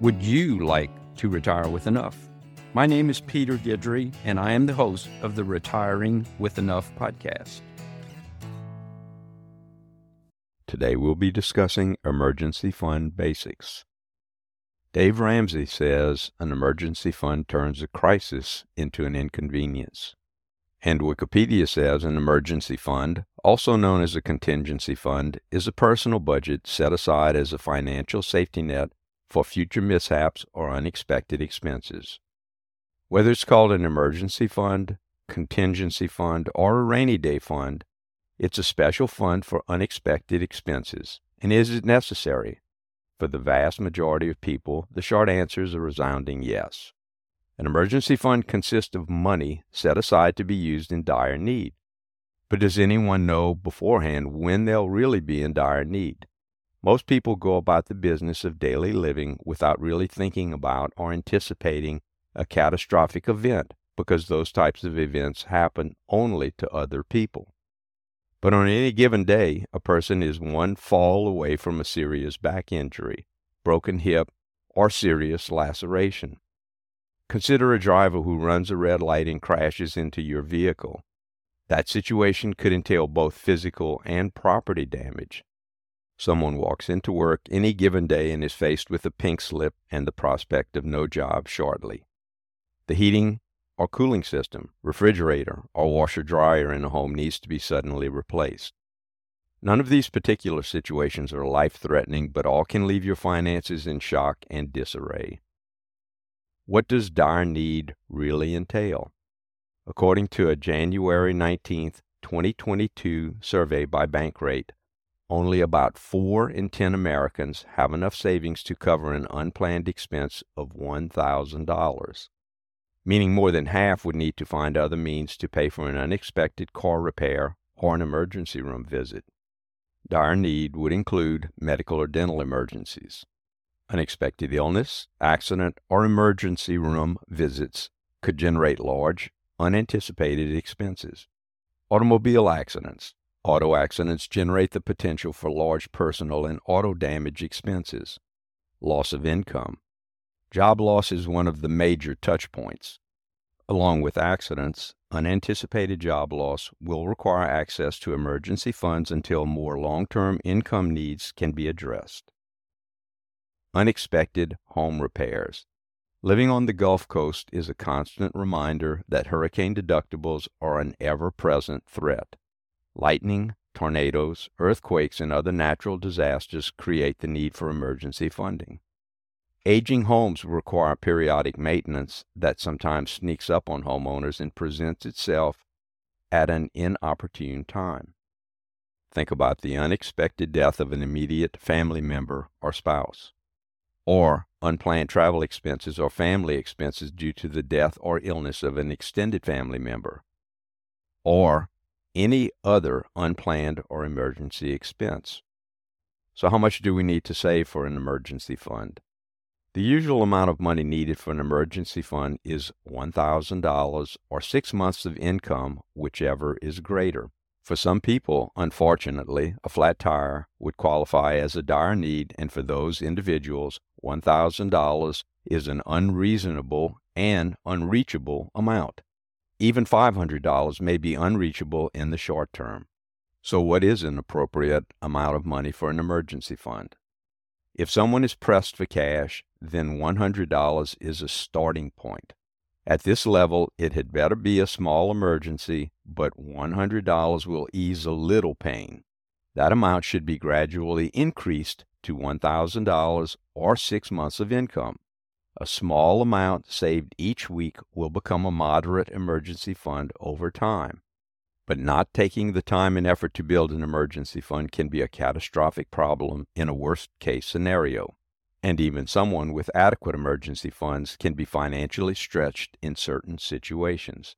Would you like to retire with enough? My name is Peter Guidry, and I am the host of the Retiring with Enough podcast. Today we'll be discussing emergency fund basics. Dave Ramsey says an emergency fund turns a crisis into an inconvenience. And Wikipedia says an emergency fund, also known as a contingency fund, is a personal budget set aside as a financial safety net for future mishaps or unexpected expenses. Whether it's called an emergency fund, contingency fund, or a rainy day fund, it's a special fund for unexpected expenses. And is it necessary? For the vast majority of people, the short answer is a resounding yes. An emergency fund consists of money set aside to be used in dire need. But does anyone know beforehand when they'll really be in dire need? Most people go about the business of daily living without really thinking about or anticipating a catastrophic event because those types of events happen only to other people. But on any given day, a person is one fall away from a serious back injury, broken hip, or serious laceration. Consider a driver who runs a red light and crashes into your vehicle. That situation could entail both physical and property damage. Someone walks into work any given day and is faced with a pink slip and the prospect of no job shortly. The heating or cooling system, refrigerator, or washer dryer in a home needs to be suddenly replaced. None of these particular situations are life threatening, but all can leave your finances in shock and disarray. What does dire need really entail? According to a January 19, 2022 survey by Bankrate, only about 4 in 10 Americans have enough savings to cover an unplanned expense of $1,000 meaning more than half would need to find other means to pay for an unexpected car repair or an emergency room visit. Dire need would include medical or dental emergencies. Unexpected illness, accident, or emergency room visits could generate large, unanticipated expenses. Automobile accidents. Auto accidents generate the potential for large personal and auto damage expenses. Loss of income. Job loss is one of the major touch points. Along with accidents, unanticipated job loss will require access to emergency funds until more long term income needs can be addressed. Unexpected home repairs. Living on the Gulf Coast is a constant reminder that hurricane deductibles are an ever present threat. Lightning, tornadoes, earthquakes, and other natural disasters create the need for emergency funding. Aging homes require periodic maintenance that sometimes sneaks up on homeowners and presents itself at an inopportune time. Think about the unexpected death of an immediate family member or spouse, or unplanned travel expenses or family expenses due to the death or illness of an extended family member, or any other unplanned or emergency expense. So, how much do we need to save for an emergency fund? The usual amount of money needed for an emergency fund is $1,000 or six months of income, whichever is greater. For some people, unfortunately, a flat tire would qualify as a dire need, and for those individuals, $1,000 is an unreasonable and unreachable amount. Even $500 may be unreachable in the short term. So, what is an appropriate amount of money for an emergency fund? If someone is pressed for cash, then $100 is a starting point. At this level, it had better be a small emergency, but $100 will ease a little pain. That amount should be gradually increased to $1,000 or six months of income. A small amount saved each week will become a moderate emergency fund over time. But not taking the time and effort to build an emergency fund can be a catastrophic problem in a worst case scenario. And even someone with adequate emergency funds can be financially stretched in certain situations.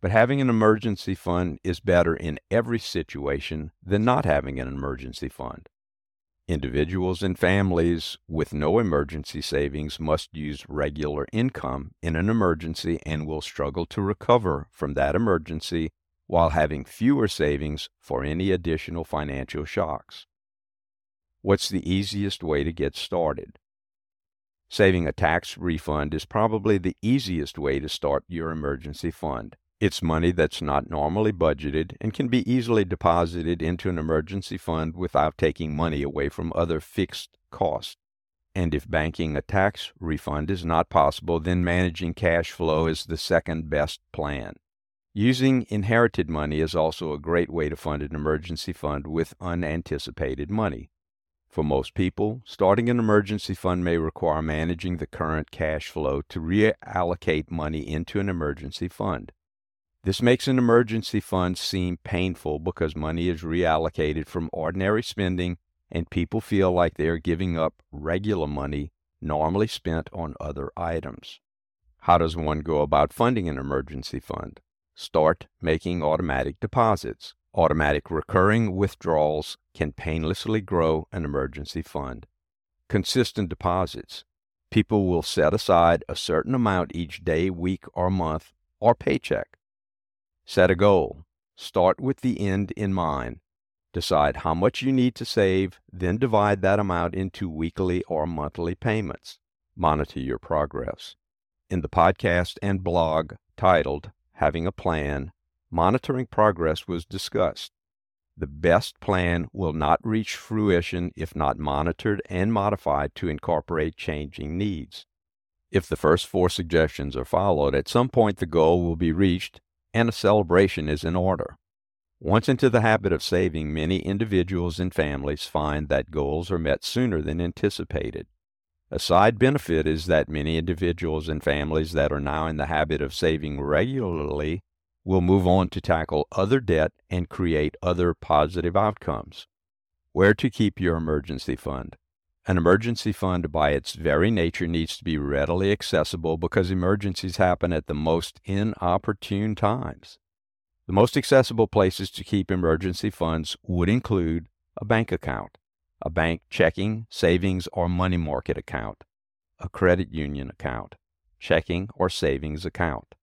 But having an emergency fund is better in every situation than not having an emergency fund. Individuals and families with no emergency savings must use regular income in an emergency and will struggle to recover from that emergency while having fewer savings for any additional financial shocks. What's the easiest way to get started? Saving a tax refund is probably the easiest way to start your emergency fund. It's money that's not normally budgeted and can be easily deposited into an emergency fund without taking money away from other fixed costs. And if banking a tax refund is not possible, then managing cash flow is the second best plan. Using inherited money is also a great way to fund an emergency fund with unanticipated money. For most people, starting an emergency fund may require managing the current cash flow to reallocate money into an emergency fund. This makes an emergency fund seem painful because money is reallocated from ordinary spending and people feel like they are giving up regular money normally spent on other items. How does one go about funding an emergency fund? Start making automatic deposits. Automatic recurring withdrawals can painlessly grow an emergency fund. Consistent deposits. People will set aside a certain amount each day, week, or month, or paycheck. Set a goal. Start with the end in mind. Decide how much you need to save, then divide that amount into weekly or monthly payments. Monitor your progress. In the podcast and blog titled Having a Plan, monitoring progress was discussed. The best plan will not reach fruition if not monitored and modified to incorporate changing needs. If the first four suggestions are followed, at some point the goal will be reached and a celebration is in order. Once into the habit of saving, many individuals and families find that goals are met sooner than anticipated. A side benefit is that many individuals and families that are now in the habit of saving regularly will move on to tackle other debt and create other positive outcomes. Where to keep your emergency fund? An emergency fund, by its very nature, needs to be readily accessible because emergencies happen at the most inopportune times. The most accessible places to keep emergency funds would include a bank account, a bank checking, savings, or money market account, a credit union account, checking or savings account,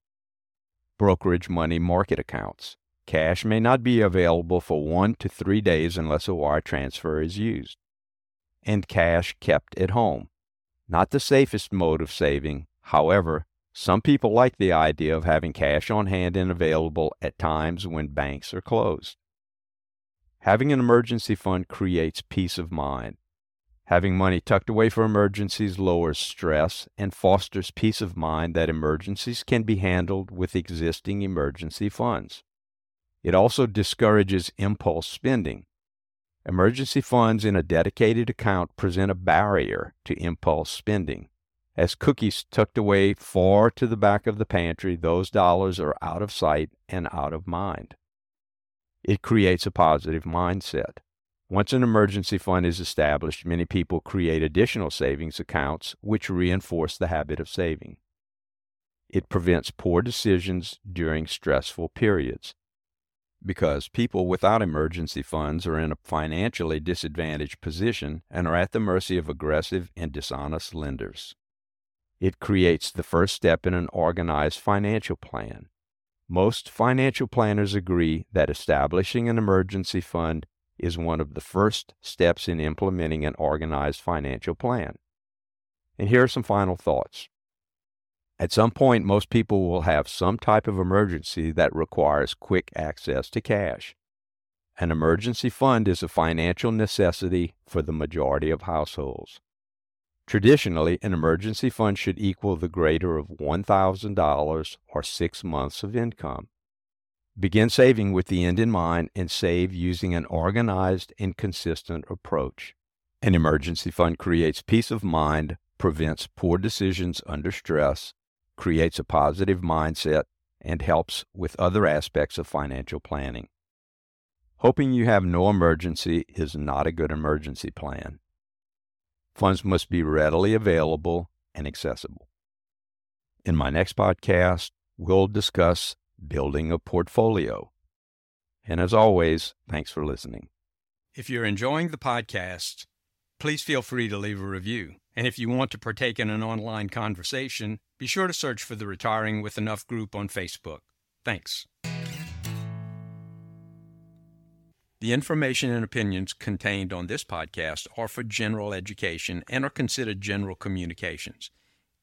brokerage money market accounts. Cash may not be available for one to three days unless a wire transfer is used and cash kept at home. Not the safest mode of saving. However, some people like the idea of having cash on hand and available at times when banks are closed. Having an emergency fund creates peace of mind. Having money tucked away for emergencies lowers stress and fosters peace of mind that emergencies can be handled with existing emergency funds. It also discourages impulse spending. Emergency funds in a dedicated account present a barrier to impulse spending. As cookies tucked away far to the back of the pantry, those dollars are out of sight and out of mind. It creates a positive mindset. Once an emergency fund is established, many people create additional savings accounts which reinforce the habit of saving. It prevents poor decisions during stressful periods because people without emergency funds are in a financially disadvantaged position and are at the mercy of aggressive and dishonest lenders. It creates the first step in an organized financial plan. Most financial planners agree that establishing an emergency fund is one of the first steps in implementing an organized financial plan. And here are some final thoughts. At some point, most people will have some type of emergency that requires quick access to cash. An emergency fund is a financial necessity for the majority of households. Traditionally, an emergency fund should equal the greater of $1,000 or six months of income. Begin saving with the end in mind and save using an organized and consistent approach. An emergency fund creates peace of mind, prevents poor decisions under stress, creates a positive mindset, and helps with other aspects of financial planning. Hoping you have no emergency is not a good emergency plan. Funds must be readily available and accessible. In my next podcast, we'll discuss building a portfolio. And as always, thanks for listening. If you're enjoying the podcast, please feel free to leave a review. And if you want to partake in an online conversation, be sure to search for the Retiring with Enough group on Facebook. Thanks. The information and opinions contained on this podcast are for general education and are considered general communications.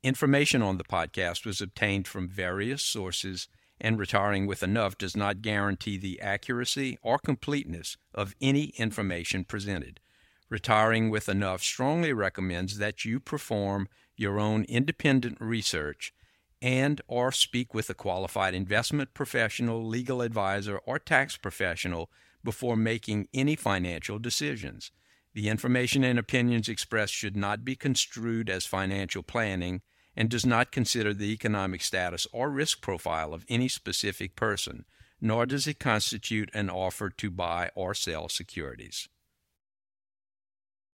Information on the podcast was obtained from various sources, and retiring with enough does not guarantee the accuracy or completeness of any information presented. Retiring with enough strongly recommends that you perform your own independent research and or speak with a qualified investment professional, legal advisor, or tax professional before making any financial decisions. The information and opinions expressed should not be construed as financial planning and does not consider the economic status or risk profile of any specific person, nor does it constitute an offer to buy or sell securities.